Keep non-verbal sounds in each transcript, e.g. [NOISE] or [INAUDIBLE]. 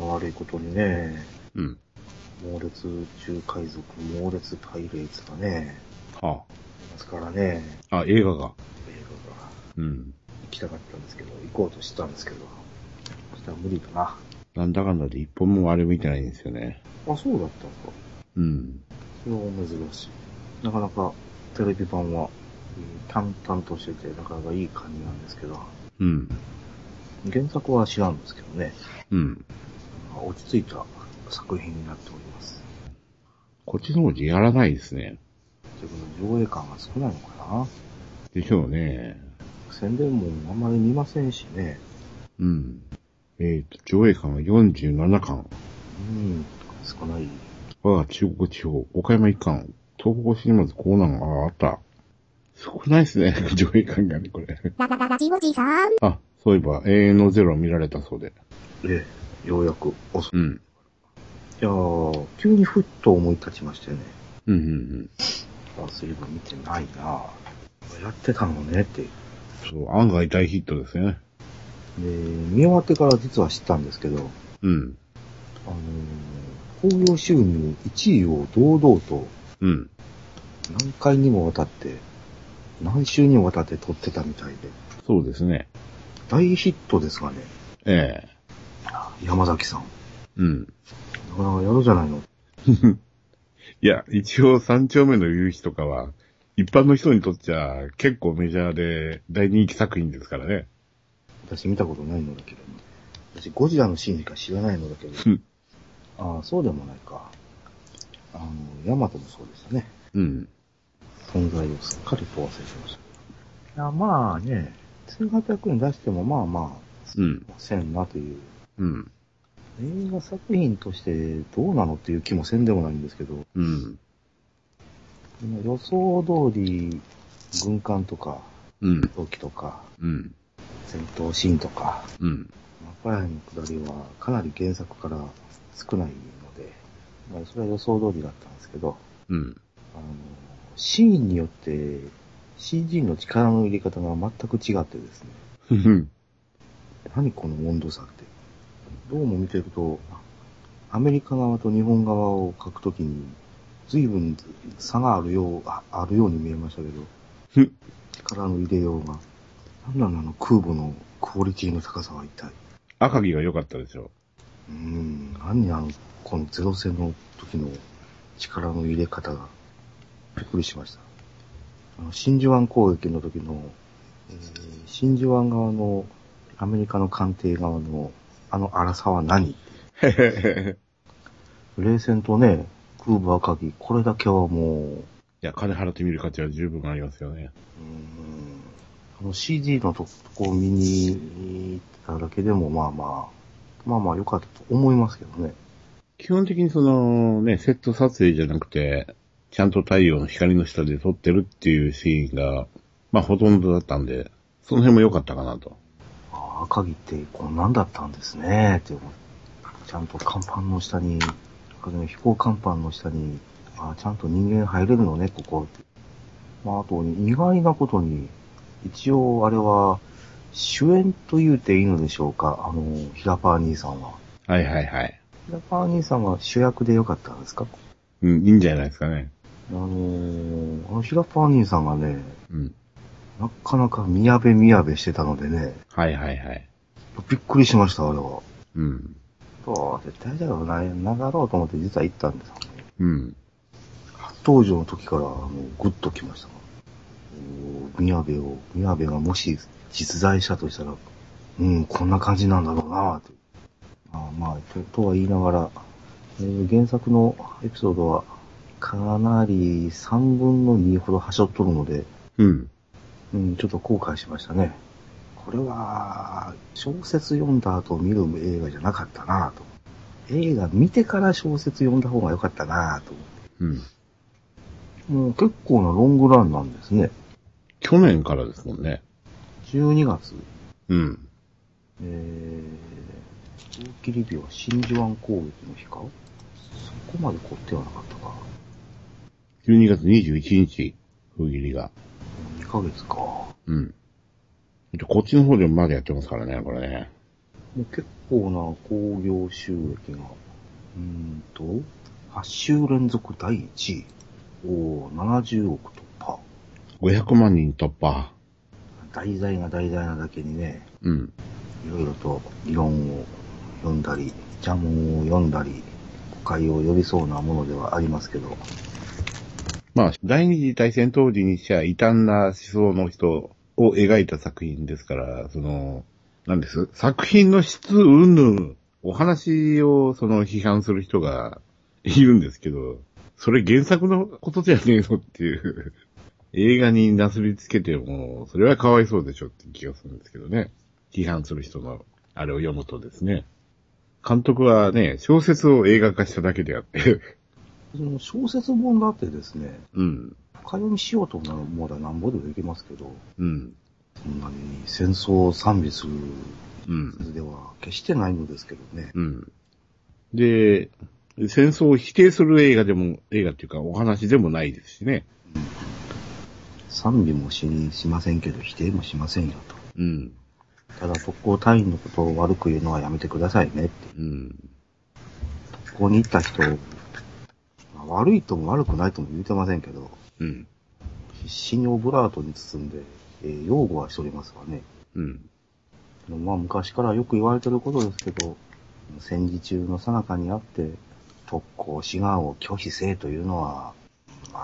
の悪いことにね、うん。猛烈中海賊、猛烈パイレーツがね、はいますからね、あ。あ、映画が。映画がうん。行きたかったんですけど、行こうとしたんですけど、そしたら無理だな。なんだかんだで一本もあれ見てないんですよね。あ、そうだったんですか。うん。それは珍しい。なかなかテレビ版は、うん淡々としてて、なかなかいい感じなんですけど、うん。原作は知らんですけどね、うん。落ち着いた作品になっております。こっちの方でやらないですね。ということで、上映感が少ないのかなでしょうね。宣伝もあんまり見ませんしね。うん。えっ、と、上映館は47巻。うん、少ない。我が中国地方、岡山一巻、東北シネマズコーナーがあった。少ないですね、[LAUGHS] 上映館がね、これ。ララララジオジさん。あ、そういえば、永遠のゼロを見られたそうで。ええ、ようやく、おそ、いうん。やー、急にふっと思い立ちましてね。うん、うん、あ、そういえば見てないなやってたのねって。うん。そう、案外大ヒットですね。で、見終わってから実は知ったんですけど、うん。あのー、興行収入1位を堂々とうん。何回にもわたって、何週にもわたって撮ってたみたいで、そうですね。大ヒットですがね、ええ山崎さん。うん。なかなかやるじゃないの。[LAUGHS] いや、一応三丁目の夕日とかは、一般の人にとっちゃ結構メジャーで大人気作品ですからね。私見たことないのだけど、私ゴジラのシーンしか知らないのだけどうん、ああ、そうでもないか。あの、ヤマトもそうでしたね。うん。存在をすっかりと忘れてました。いや、まあね、1800円出してもまあまあ、うん。せんなという。うん。映画作品としてどうなのっていう気もせんでもないんですけど、うん。予想通り、軍艦とか、うん。闘機とか、うん。戦闘シーンとか、うん。マパヤの下りはかなり原作から少ないので、まあ、それは予想通りだったんですけど、うん。あの、シーンによって CG の力の入れ方が全く違ってですね。何この温度差って。どうも見てると、アメリカ側と日本側を書くときに、随分差があるよう、ああるように見えましたけど、ふ力の入れようが、なんなのあの空母のクオリティの高さは一体。赤城が良かったでしょ。うーん、何あの、このゼロ戦の時の力の入れ方が、びっくりしました。あの、真珠湾攻撃の時の、えー真珠湾側のアメリカの艦艇側のあの荒さは何？[LAUGHS] 冷戦とね、空母赤城、これだけはもう、ういや、金払ってみる価値は十分ありますよね。ーん、あの CG のとこを見に行っただけでもまあまあ、まあまあ良かったと思いますけどね。基本的にその、ね、セット撮影じゃなくて、ちゃんと太陽の光の下で撮ってるっていうシーンが、まあほとんどだったんで、その辺も良かったかなと。赤城ってこんなんだったんですね、って思う。ちゃんと甲板の下に、飛行甲板の下に、ああ、ちゃんと人間入れるのね、ここ。まあ、あと、意外なことに、一応、あれは、主演と言うていいのでしょうか、あの、ヒラパー兄さんは。はいはいはい。ヒラパー兄さんが主役でよかったんですか？うん、いいんじゃないですかね。あのー、あのヒラパー兄さんがね、うん。なかなかみやべみやべしてたのでね、はいはいはい。びっくりしました、あれは。うん。そう、絶対だよな、なだろうと思って実は行ったんですよね。うん。初登場の時から、もう、グッときましたもん。おー宮部を、宮部がもし実在したとしたら、うん、こんな感じなんだろうなって。あまあと、とは言いながら、えー原作のエピソードは、かなり3分の2ほど端折っとるので、うん。うん、ちょっと後悔しましたね。これは、小説読んだ後見る映画じゃなかったなと。映画見てから小説読んだ方が良かったなと。うん。もう結構なロングランなんですね。去年からですもんね。12月、うん。えー、大切り日は真珠湾攻撃の日か？そこまで凝ってはなかったか。12月21日、封切りが。2ヶ月か。うん。でこっちの方でもまだやってますからね、これね。もう結構な興行収益が、うーんと、8週連続第1位。おー、70億突破。500万人突破。題材が題材なだけにね、うん。いろいろと議論を読んだり、邪文を読んだり、誤解を呼びそうなものではありますけど、まあ、第二次大戦当時にしては異端な思想の人を描いた作品ですから、その、なんです？作品の質云々、お話をその批判する人がいるんですけど、それ原作のことじゃねえのっていう、映画になすりつけても、それはかわいそうでしょって気がするんですけどね。批判する人の、あれを読むとですね。監督はね、小説を映画化しただけであって、その小説本だってですね、うん、深読みしようと思うならなんぼでもいけますけど、うん、そんなに戦争を賛美するうん。では決してないのですけどね。うん。で、戦争を否定する映画でも、映画っていうかお話でもないですしね。賛美もしにしませんけど否定もしませんよと。うん。ただ特攻隊員のことを悪く言うのはやめてくださいねって。うん。特攻に行った人、まあ悪いとも悪くないとも言うてませんけど、うん。必死にオブラートに包んで、えー擁護はしておりますわね。うん。まあ昔からよく言われてることですけど、戦時中の最中にあって、特攻志願を拒否せえというのは、ま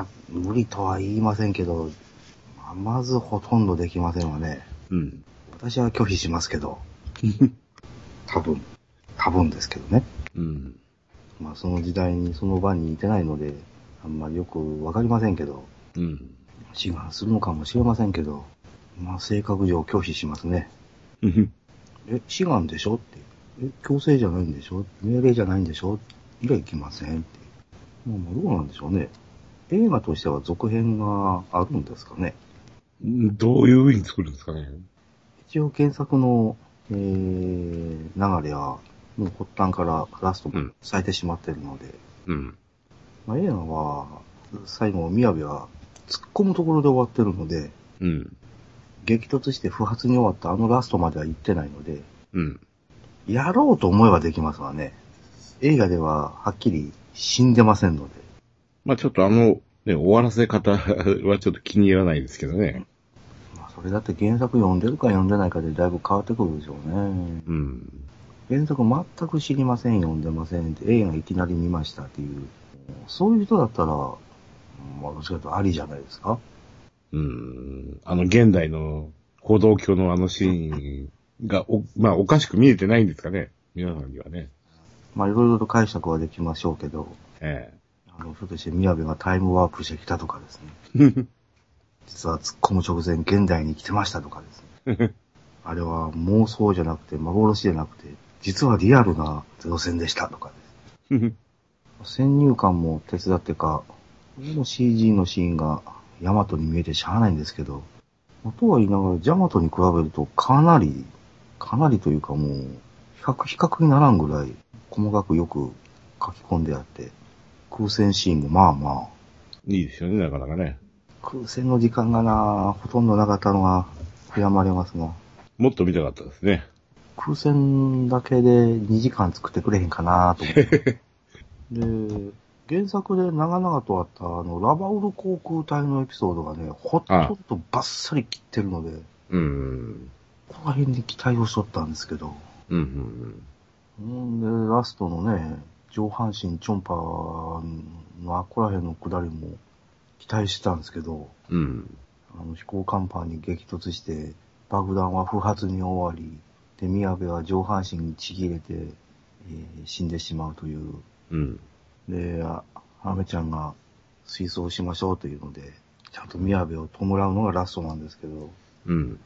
あ、無理とは言いませんけど、まあまずほとんどできませんわね。うん。私は拒否しますけど、[LAUGHS] 多分、多分ですけどね。うん。まあその時代にその場にいてないので、あんまりよくわかりませんけど、うん。志願するのかもしれませんけど、まあ性格上拒否しますね。うん。え、志願でしょって。え、強制じゃないんでしょ？命令じゃないんでしょ？いや、行きませんって。まあまあどうなんでしょうね。映画としては続編があるんですかね。どういう風に作るんですかね。一応原作の、えー、流れは、もう発端からラストもされてしまってるので、うん。まあ映画は、最後、宮部は突っ込むところで終わってるので、うん。激突して不発に終わったあのラストまでは行ってないので、うん。やろうと思えばできますわね。映画でははっきり死んでませんので。まあちょっとあの、ね、終わらせ方はちょっと気に入らないですけどね。まあ、それだって原作読んでるか読んでないかでだいぶ変わってくるでしょうね。うん。原作全く知りません、読んでませんって、映画いきなり見ましたっていう。そういう人だったら、まあ、どっちかというとありじゃないですか。うん。あの現代の歩道橋のあのシーンがお、まあおかしく見えてないんですかね。皆さんにはね。まあ、いろいろと解釈はできましょうけど、えあの、ひょっとして宮部がタイムワープしてきたとかですね。え。[LAUGHS] 実は突っ込む直前現代に来てましたとかですね。[LAUGHS] あれは妄想じゃなくて幻じゃなくて、実はリアルなゼロ戦でしたとかです。先入観も手伝ってか、この CG のシーンがヤマトに見えてしゃあないんですけど、とは言いながらジャマトに比べるとかなり、かなりというかもう、比較、比較にならんぐらい細かくよく書き込んであって、空戦シーンもまあまあ、いいですよね、なかなかね。空戦の時間がな、ほとんどなかったのが悔やまれますが、もっと見たかったですね。空戦だけで2時間作ってくれへんかなと思って。で、原作で長々とあったあの、ラバウル航空隊のエピソードがね、ほとんどバッサリ切ってるので、うん。この辺に期待をしとったんですけど、うん。んで、ラストのね、上半身チョンパーのあっこら辺の下りも期待してたんですけど、うん。あの飛行甲板に激突して、爆弾は不発に終わり、で、宮部は上半身にちぎれて、えー死んでしまうという。うん。で、あアメちゃんが水槽しましょうというので、ちゃんと宮部を弔うのがラストなんですけど、うん。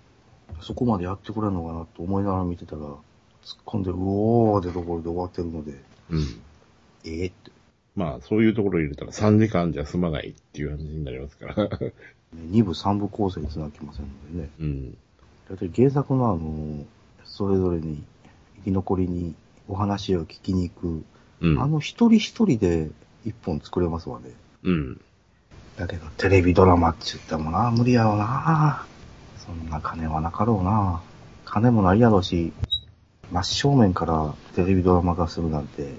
そこまでやってくれるのかなと思いながら見てたら、突っ込んで、うおーってところで終わってるので、うん。えー、って。まあ、そういうところ入れたら3時間じゃ済まないっていう感じになりますから。2部3部構成につなきませんのでね。うん。だいたい原作のあの、それぞれに生き残りにお話を聞きに行く、うん。あの一人一人で一本作れますわね。うん。だけどテレビドラマって言ったらもな、無理やろな。そんな金はなかろうな。金もないやろし、真正面からテレビドラマ化するなんて、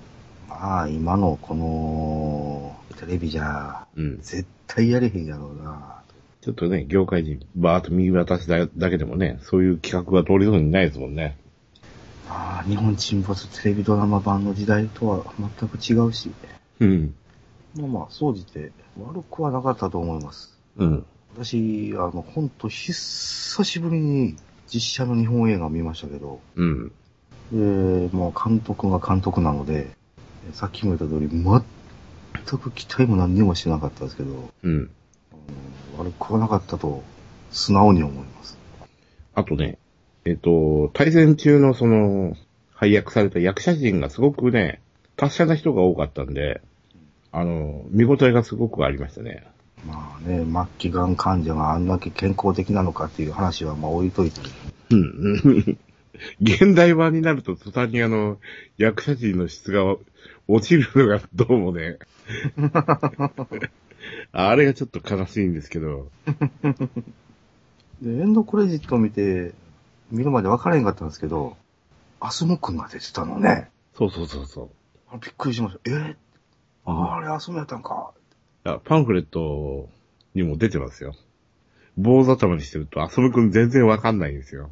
まあ今のこのテレビじゃうん。絶対やれへんやろうな。ちょっとね、業界人、バーっと右渡しだだけでもね、そういう企画が通りそうにないですもんね。まあ日本沈没テレビドラマ版の時代とは全く違うし、うん。まあまあ、総じて悪くはなかったと思います。うん。私、あの、ほんと久しぶりに実写の日本映画を見ましたけど、うん。で、もう監督が監督なので、さっきも言った通り、全く期待も何にもしてなかったですけど、うん。うん悪くはなかったと、素直に思います。あとね、えっ、と、対戦中のその、配役された役者陣がすごくね、達者な人が多かったんで、あの、見応えがすごくありましたね。まあね、末期がん患者があんだけ健康的なのかっていう話はまあ置いといて、うん。[LAUGHS] 現代版になると途端にあの、役者陣の質が落ちるのがどうもね。[LAUGHS] [LAUGHS] あれがちょっと悲しいんですけど。[LAUGHS] で、エンドクレジットを見て、見るまで分からへんかったんですけど、アスモ君が出てたのね。そうそうそうそう。あびっくりしました。え？ー、ああれアスモやったんか。あパンフレットにも出てますよ。坊主頭にしてると、遊ぶくん全然わかんないんですよ。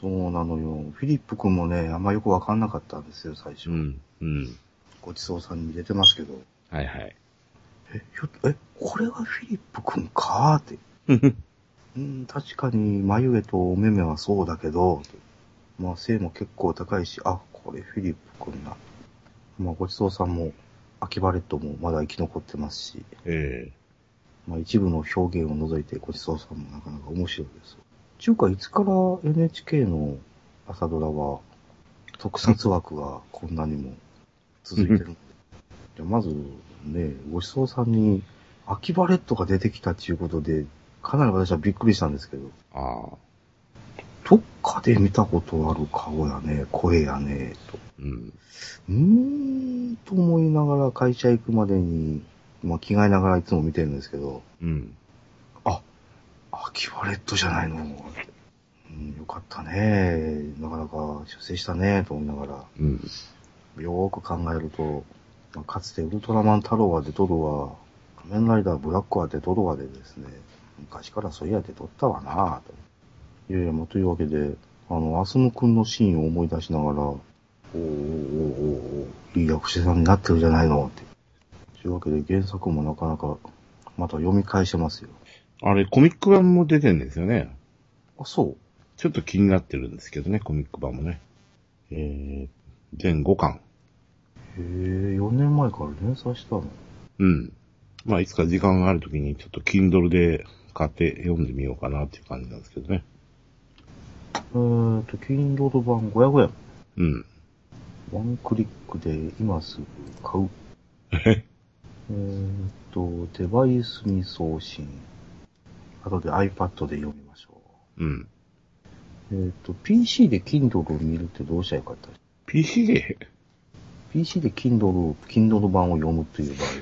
そうなのよ。フィリップ君もね、あんまよく分かんなかったんですよ、最初。うん。うん。ごちそうさんに出てますけど。はいはい。え、ひょっと、え、これがフィリップ君か？ーって。うん、確かに眉毛とお目目はそうだけど、まあ背も結構高いし、あ、これフィリップ君だ。まあごちそうさんも、秋バレットもまだ生き残ってますし、えまあ一部の表現を除いてごちそうさんもなかなか面白いです。ちゅうか、いつから NHK の朝ドラは、特撮枠がこんなにも続いてるの [LAUGHS] じゃあまずね、ごちそうさんに秋バレットが出てきたっていうことで、かなり私はびっくりしたんですけど、えああ。どっかで見たことある顔やね、声やね、と。うん。うーん、と思いながら会社行くまでに、まあ着替えながらいつも見てるんですけど、うん。あ、秋バレットじゃないの。うん、よかったね。なかなか出世したね、と思いながら、うん。よーく考えると、まあかつてウルトラマン太郎は出とるわ、仮面ライダーブラックは出とるわでですね、昔からそういや出とったわなぁと。いやいや、まあ、というわけで、あの、アスムくんのシーンを思い出しながら、おーおーおーおーいい役者さんになってるじゃないのって。というわけで原作もなかなか、また読み返してますよ。あれ、コミック版も出てるんですよね。あ、そうちょっと気になってるんですけどね、コミック版もね。えー、全5巻。へえ、4年前から連載したのうん。まあ、いつか時間があるときに、ちょっと Kindle で買って読んでみようかなっていう感じなんですけどね。えーと、Kindle 版500円。うん。ワンクリックで今すぐ買う。え？えーと、デバイスに送信。後で iPad で読みましょうん。う。えーと、PC で Kindle を見るってどうしたらよかった PC で？?PC で Kindle、Kindle 版を読むっていう場合は。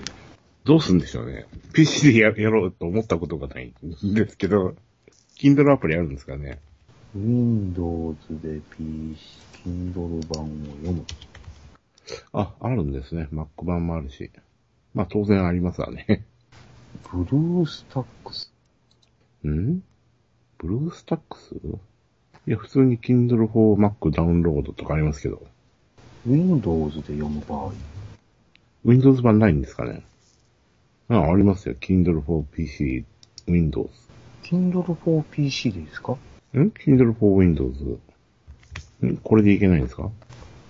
どうすんでしょうね。PC でややろうと思ったことがないんですけど、Kindle アプリあるんですかね。Windows で PC、Kindle 版を読む。あ、あるんですね。Mac 版もあるし。まあ当然ありますわね。ブルースタックス。ん？ブルースタックス？いや、普通に Kindle for Mac ダウンロードとかありますけど。Windows で読む場合。Windows 版ないんですかねあ、ありますよ。Kindle for PC, Windows。Kindle for PC でいいですか？ん ?Kindle for Windows。ん？これでいけないんですか？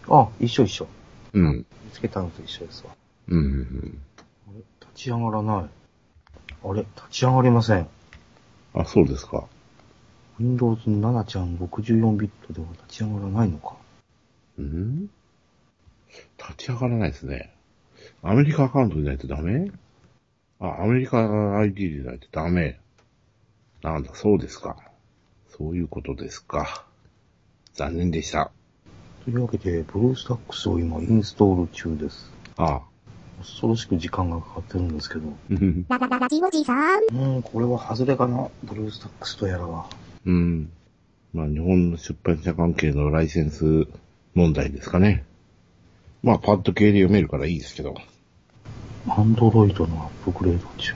あ、一緒一緒。うん。見つけたのと一緒ですわ。うんうんうん。あれ？立ち上がらない。あれ？立ち上がりません。あ、そうですか。Windows 7ちゃん64ビットでは立ち上がらないのか？ん？立ち上がらないですね。アメリカアカウントでないとダメ？あ、アメリカ ID でないとダメ。なんだ、そうですか。そういうことですか。残念でした。というわけで、ブルースタックスを今インストール中です。あ恐ろしく時間がかかってるんですけど。うん。ラララジオジさん。うん、これは外れかな？ブルースタックスとやらは。うん。まあ日本の出版社関係のライセンス問題ですかね。まあパッド系で読めるからいいですけど。アンドロイドのアップグレード中。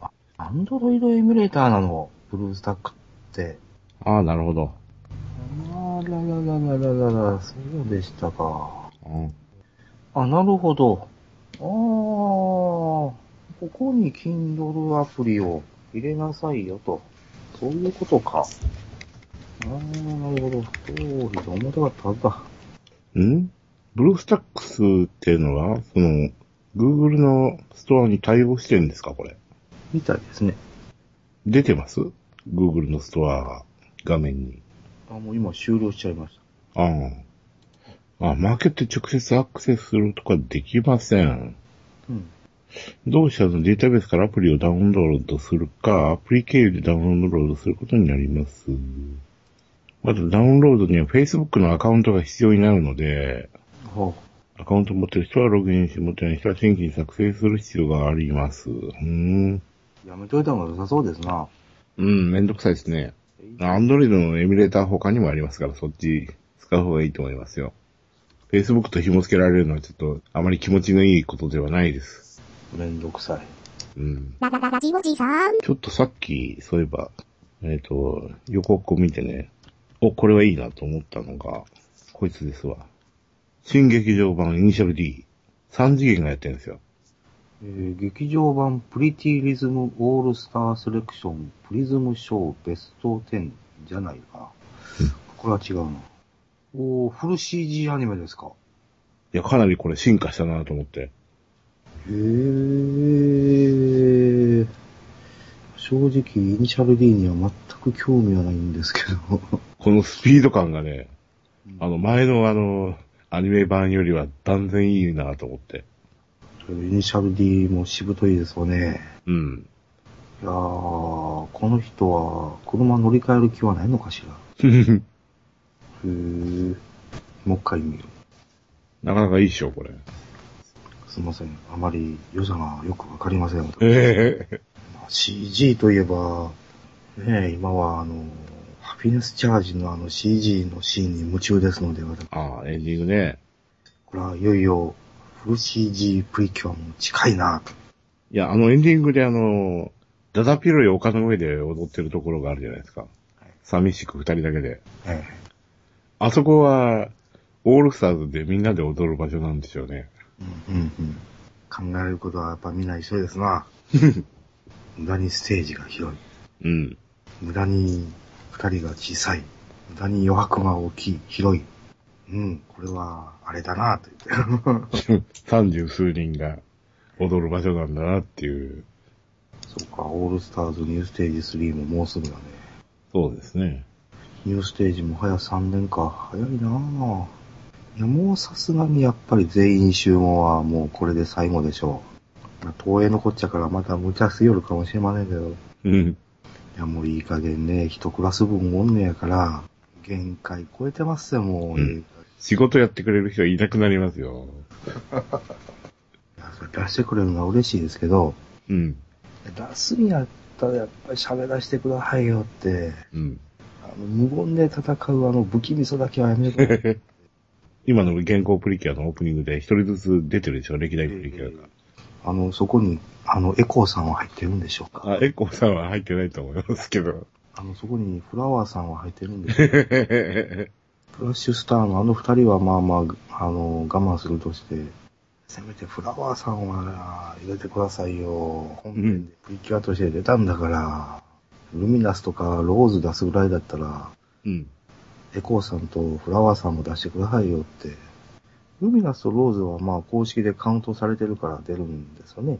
あ、アンドロイドエミュレーターなの？ブルースタックって。ああ、なるほど。あららららららら、そうでしたか。うんあ、なるほど。ああ、ここに Kindle アプリを入れなさいよと。そういうことか。ああ、なるほど。ストーリーで重たかったはずだ。んブルースタックスっていうのは、その、Google のストアに対応してるんですかこれ？みたいですね。出てます ?Google のストアが画面に。あ、もう今終了しちゃいました。ああ。あ、マーケットに直接アクセスするとかできません。うん。同社のデータベースからアプリをダウンロードするか、アプリ経由でダウンロードすることになります。またダウンロードには Facebook のアカウントが必要になるので、はアカウント持ってる人はログインし、持ってない人は新規に作成する必要があります。うーん。あ、やめといた方が良さそうですな。うん、めんどくさいですね。アンドロイドのエミュレーター他にもありますから、そっち使う方がいいと思いますよ。Facebook と紐付けられるのはちょっとあまり気持ちのいいことではないです。めんどくさい。うん。ララララジオジさん。ちょっとさっき、そういえば、えっ、と、予告を見てね、お、これはいいなと思ったのが、こいつですわ。新劇場版イニシャル D。3次元がやってるんですよ。えー劇場版プリティリズムオールスターセレクションプリズムショーベスト10じゃないかな。これは違うな。おー、フル CG アニメですか。いや、かなりこれ進化したなと思って。へー。正直、イニシャル D には全く興味はないんですけど。このスピード感がね、あの、前のあの、アニメ版よりは断然いいなと思って。イニシャル D もしぶといですよね。うん。いやー、この人は車乗り換える気はないのかしら。[LAUGHS] へー。もう一回見る。なかなかいいっしょ、これ。すいません。あまり良さがよくわかりません。ええ CG といえば、ねえ、今はあの、ハピネスチャージのあの CG のシーンに夢中ですので、私ああ、エンディングね。これはいよいよフル CG プリキュアも近いなと。いや、あのエンディングであの、ダダピロい丘の上で踊ってるところがあるじゃないですか。寂しく二人だけで。えあそこは、オールスターズでみんなで踊る場所なんでしょうね。えうんうんうん。考えることはやっぱみんな一緒ですな。[LAUGHS] 無駄にステージが広い。うん。無駄に二人が小さい。無駄に余白が大きい、広い。うん、これは、あれだなと言って。[LAUGHS] 三十数人が踊る場所なんだなっていう。そうか、オールスターズニューステージ3ももうすぐだね。そうですね。ニューステージも早3年か。早いなぁ。いや、もうさすがにやっぱり全員集合はもうこれで最後でしょう。まあ東映のこっちゃからまた無茶しよるかもしれませんけど。いうん。や、もういい加減ね、一クラス分おんねやから、限界超えてますよ、もう。うんい仕事やってくれる人いなくなりますよ。出してくれるのは嬉しいですけど、うん。出すんやったらやっぱり喋らせてくださいよって、うん。あの無言で戦うあの不気味さだけはやめて。[LAUGHS] 今の現行プリキュアのオープニングで一人ずつ出てるでしょ、歴代プリキュアが。あの、そこに、あの、エコーさんは入ってるんでしょうか？あ、エコーさんは入ってないと思いますけど。あの、そこにフラワーさんは入ってるんでしょうか？[LAUGHS] フラッシュスターのあの二人はまあまあ、あの、我慢するとして、せめてフラワーさんは入れてくださいよ。本編でプリキュアとして出たんだから、ルミナスとかローズ出すぐらいだったら、うん。エコーさんとフラワーさんも出してくださいよって。ルミナスとローズはまあ公式でカウントされてるから出るんですよね。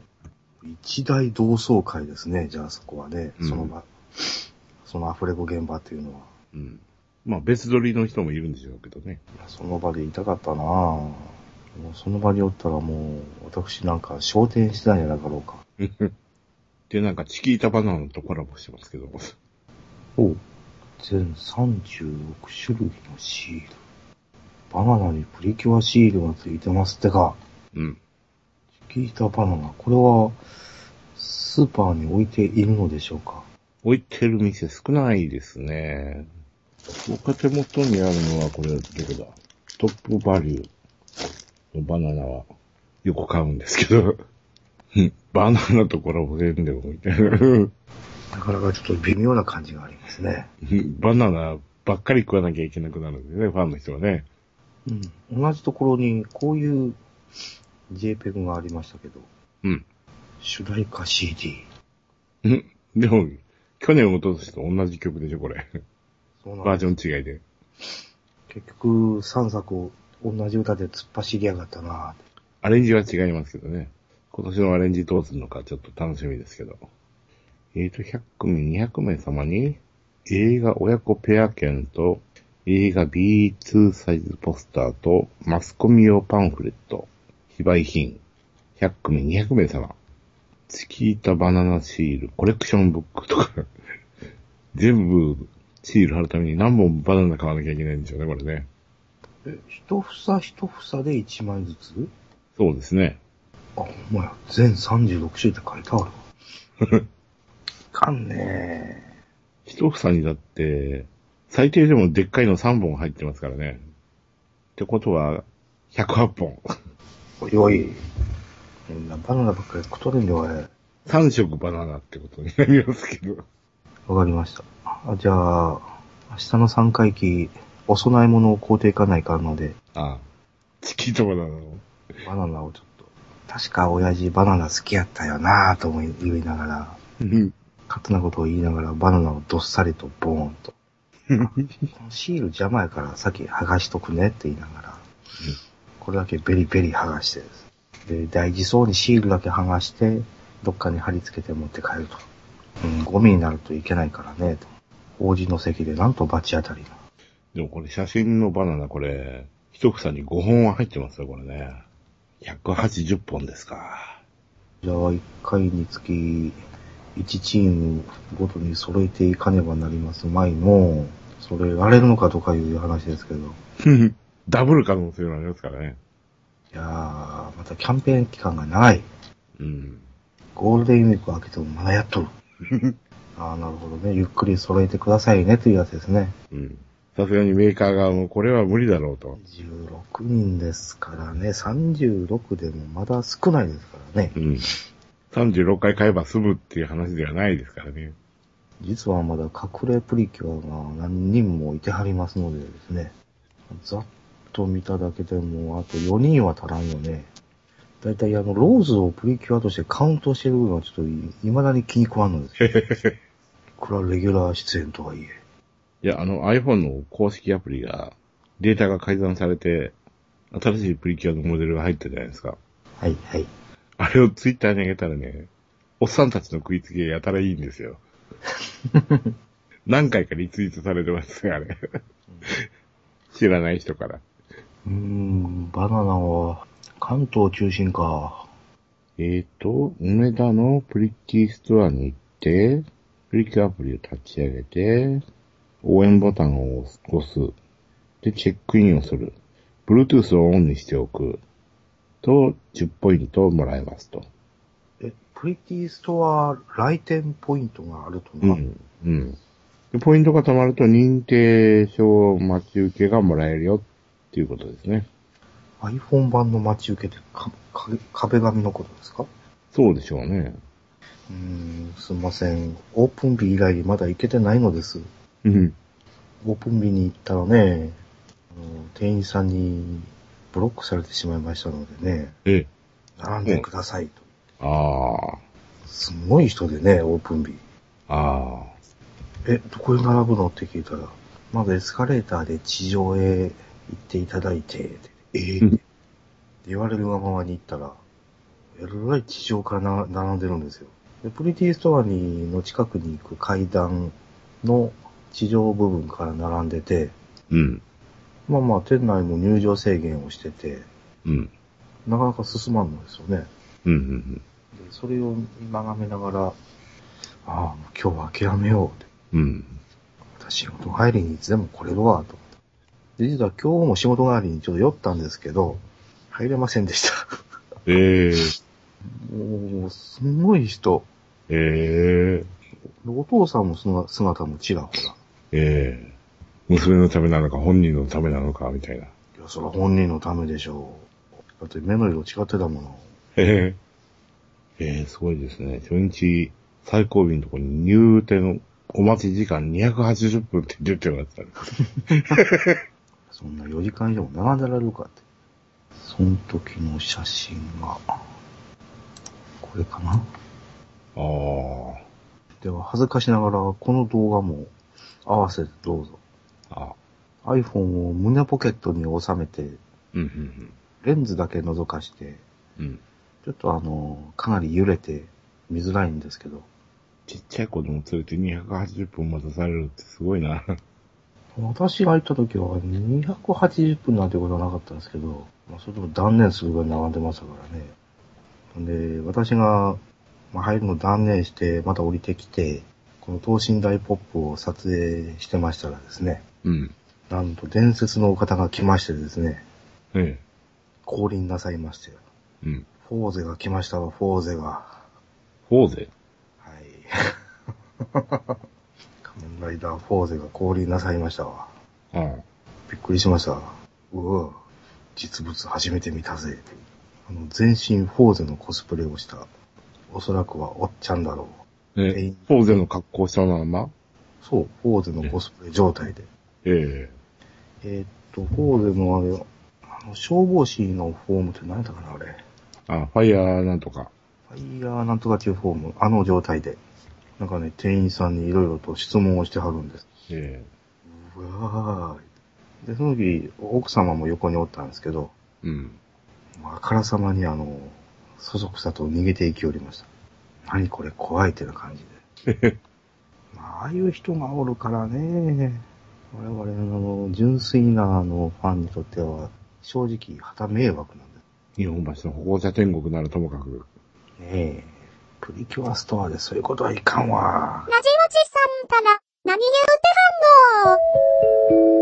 一大同窓会ですね、じゃあそこはね、うんその場、そのアフレコ現場っていうのは。うん。まあ別撮りの人もいるんでしょうけどね。いやその場でいたかったなぁ。もうその場におったらもう、私なんか焦点してたんじゃなかろうか。[LAUGHS] で、なんかチキータバナナとコラボしてますけど。お全36種類のシール。バナナにプリキュアシールがついてますってか。うん。チキータバナナ。これは、スーパーに置いているのでしょうか？置いてる店少ないですね。僕が手元にあるのはこれ、どこだトップバリューのバナナはよく買うんですけど、う [LAUGHS] んバナナとコラボせんでもみたいな。なかなかちょっと微妙な感じがありますね。う [LAUGHS] んバナナばっかり食わなきゃいけなくなるんですね、ファンの人はね。うん。同じところにこういう JPEG がありましたけど、うん。主題歌 CD。うんでも、去年落としと同じ曲でしょ、これ。そうなんバージョン違いで。結局3作を同じ歌で突っ走りやがったなアレンジは違いますけどね。今年のアレンジどうするのかちょっと楽しみですけど。えーと、100組200名様に映画親子ペア券と映画 B2 サイズポスターとマスコミ用パンフレット、非売品、100組200名様。チキータバナナシール、コレクションブックとか、[LAUGHS] 全部シール貼るために何本バナナ買わなきゃいけないんでしょうね、これね。え、一房一房で1枚ずつ？そうですね。あ、ほんまや。全36種類って書いてあるわ。[LAUGHS] いかんね一房にだって、最低でもでっかいの3本入ってますからね。ってことは、108本。おいおい。みんなバナナばっかり食っとるんで、おい。3色バナナってことになりますけど。わかりました。あじゃあ、明日の3回忌、お供え物を買うていかないかんので、ああ。チキートバナナの。バナナをちょっと。確か親父バナナ好きやったよなぁと思い言いながら、うん勝手なことを言いながらバナナをどっさりとボーンと。シール邪魔やから先剥がしとくねって言いながら、これだけベリベリ剥がしてです。で、大事そうにシールだけ剥がして、どっかに貼り付けて持って帰ると。うん、ゴミになるといけないからね、と。王子の席でなんと罰当たりが。でもこれ写真のバナナこれ、一房に5本は入ってますよ、これね。180本ですか。じゃあ、1回につき、1チームごとに揃えていかねばなりますまいの、それられるのかとかいう話ですけど。[LAUGHS] ダブル可能性がありますからね。いやー、またキャンペーン期間が長い。うん。ゴールデンウィーク明けてもまだやっとる。[LAUGHS] ああ、なるほどね。ゆっくり揃えてくださいねというやつですね。うん。さすがにメーカー側もこれは無理だろうと。16人ですからね。36でもまだ少ないですからねう。ん。36回買えば済むっていう話ではないですからね。実はまだ隠れプリキュアが何人もいてはりますのでですね。ざっと見ただけでもあと4人は足らんよね。だいたいあの、ローズをプリキュアとしてカウントしてるのはちょっとい未だに気に食わんのですよ。[LAUGHS] これはレギュラー出演とはいえ。いや、あの iPhone の公式アプリが、データが改ざんされて、新しいプリキュアのモデルが入ったじゃないですか。はい、はい。あれをツイッターに上げたらね、おっさんたちの食いつきがやたらいいんですよ。[LAUGHS] 何回かリツイートされてますよ、あれ。知らない人から。うーん、バナナは関東中心か。えーと、梅田のプリティストアに行って、プリキアプリを立ち上げて、応援ボタンを押す。で、チェックインをする。Bluetooth をオンにしておく。と、10ポイントをもらえますと。え、プリティストア来店ポイントがあるとな。うん。うん。で、ポイントが貯まると認定証待ち受けがもらえるよっていうことですね。iPhone 版の待ち受けってか、壁紙のことですか？そうでしょうね。うーん、すいません。オープン日以来まだ行けてないのです。うん。オープン日に行ったらね、あの店員さんにブロックされてしまいましたのでね、え、並んでくださいと。あすごい人でね、オープン日。あ、あえ、どこに並ぶの？って聞いたら、まずエスカレーターで地上へ行っていただいて、えーうん。って言われるがままに行ったら、えらい地上からな並んでるんですよ。でプリティストアにの近くに行く階段の地上部分から並んでて、うん、まあまあ店内も入場制限をしてて、うん、なかなか進まんのですよね。うん、うん、でそれを眺めながら、ああ、今日は諦めようって。うん。私仕事帰りにいつでも来れるわ、と思って。で、実は今日も仕事帰りにちょっと酔ったんですけど、入れませんでした。ええもう、すごい人。ええお父さんもその姿もちらほら。ええ娘のためなのか、本人のためなのか、みたいな。いや、それは本人のためでしょう。だって目の色違ってたもの。へえ。ええすごいですね。初日、最後尾のところに入店お待ち時間280分って出てましたね。[LAUGHS] そんな4時間以上も並んでられるかって。その時の写真が、これかな？ああ。では、恥ずかしながら、この動画も合わせてどうぞ。あ iPhone を胸ポケットに収めて、うん、うん、レンズだけ覗かして、うん。うん。ちょっとあの、かなり揺れて見づらいんですけど、ちっちゃい子供連れて280分待たされるってすごいな。私が行った時は280分なんてことはなかったんですけど、まあ、それでも断念するぐらい並んでましたからね。で、私が、まあ、入るの断念して、また降りてきて、この等身大ポップを撮影してましたらですね、うん。なんと伝説のお方が来ましてですね、え降臨なさいまして、え。うん。フォーゼが来ましたわ、フォーゼが。フォーゼ？はい。[LAUGHS] 仮面ライダーフォーゼが降臨なさいましたわ。ああ。びっくりしました。うわ実物初めて見たぜ。あの、全身フォーゼのコスプレをした、おそらくはおっちゃんだろええい、フォーゼの格好したまま？う。そう、フォーゼのコスプレ状態で。ええーっと、フォーゼのあれ、あの、消防士のフォームって何だったかな、あれ。え。あ、ファイヤーなんとか。ファイヤーなんとかっていうフォーム、あの状態で。なんかね、店員さんにいろいろと質問をしてはるんです。えうわーで、その時、奥様も横におったんですけど、え。うん。まああからさまにあの、そそくさと逃げていきおりました。何これ怖いってな感じで。[LAUGHS] まあ、ああいう人がおるからね、我々の純粋なあのファンにとっては、正直、旗迷惑なんで日本橋の歩行者天国ならともかく。ええプリキュアストアでそういうことはいかんわ。ラジオチさんから、何言うてはんの